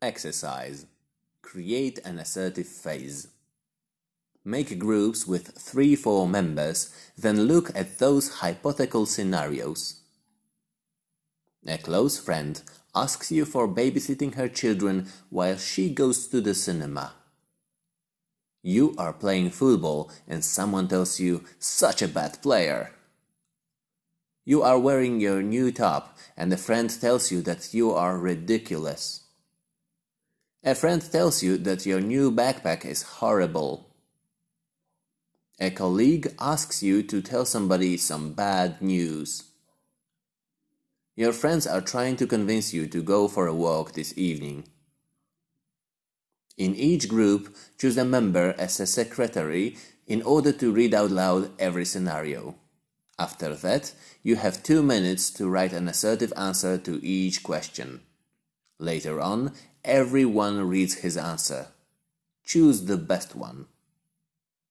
Exercise. Create an assertive phase. Make groups with 3-4 members, then look at those hypothetical scenarios. A close friend asks you for babysitting her children while she goes to the cinema. You are playing football and someone tells you, such a bad player. You are wearing your new top and a friend tells you that you are ridiculous. A friend tells you that your new backpack is horrible. A colleague asks you to tell somebody some bad news. Your friends are trying to convince you to go for a walk this evening. In each group, choose a member as a secretary in order to read out loud every scenario. After that, you have two minutes to write an assertive answer to each question. Later on, everyone reads his answer. Choose the best one.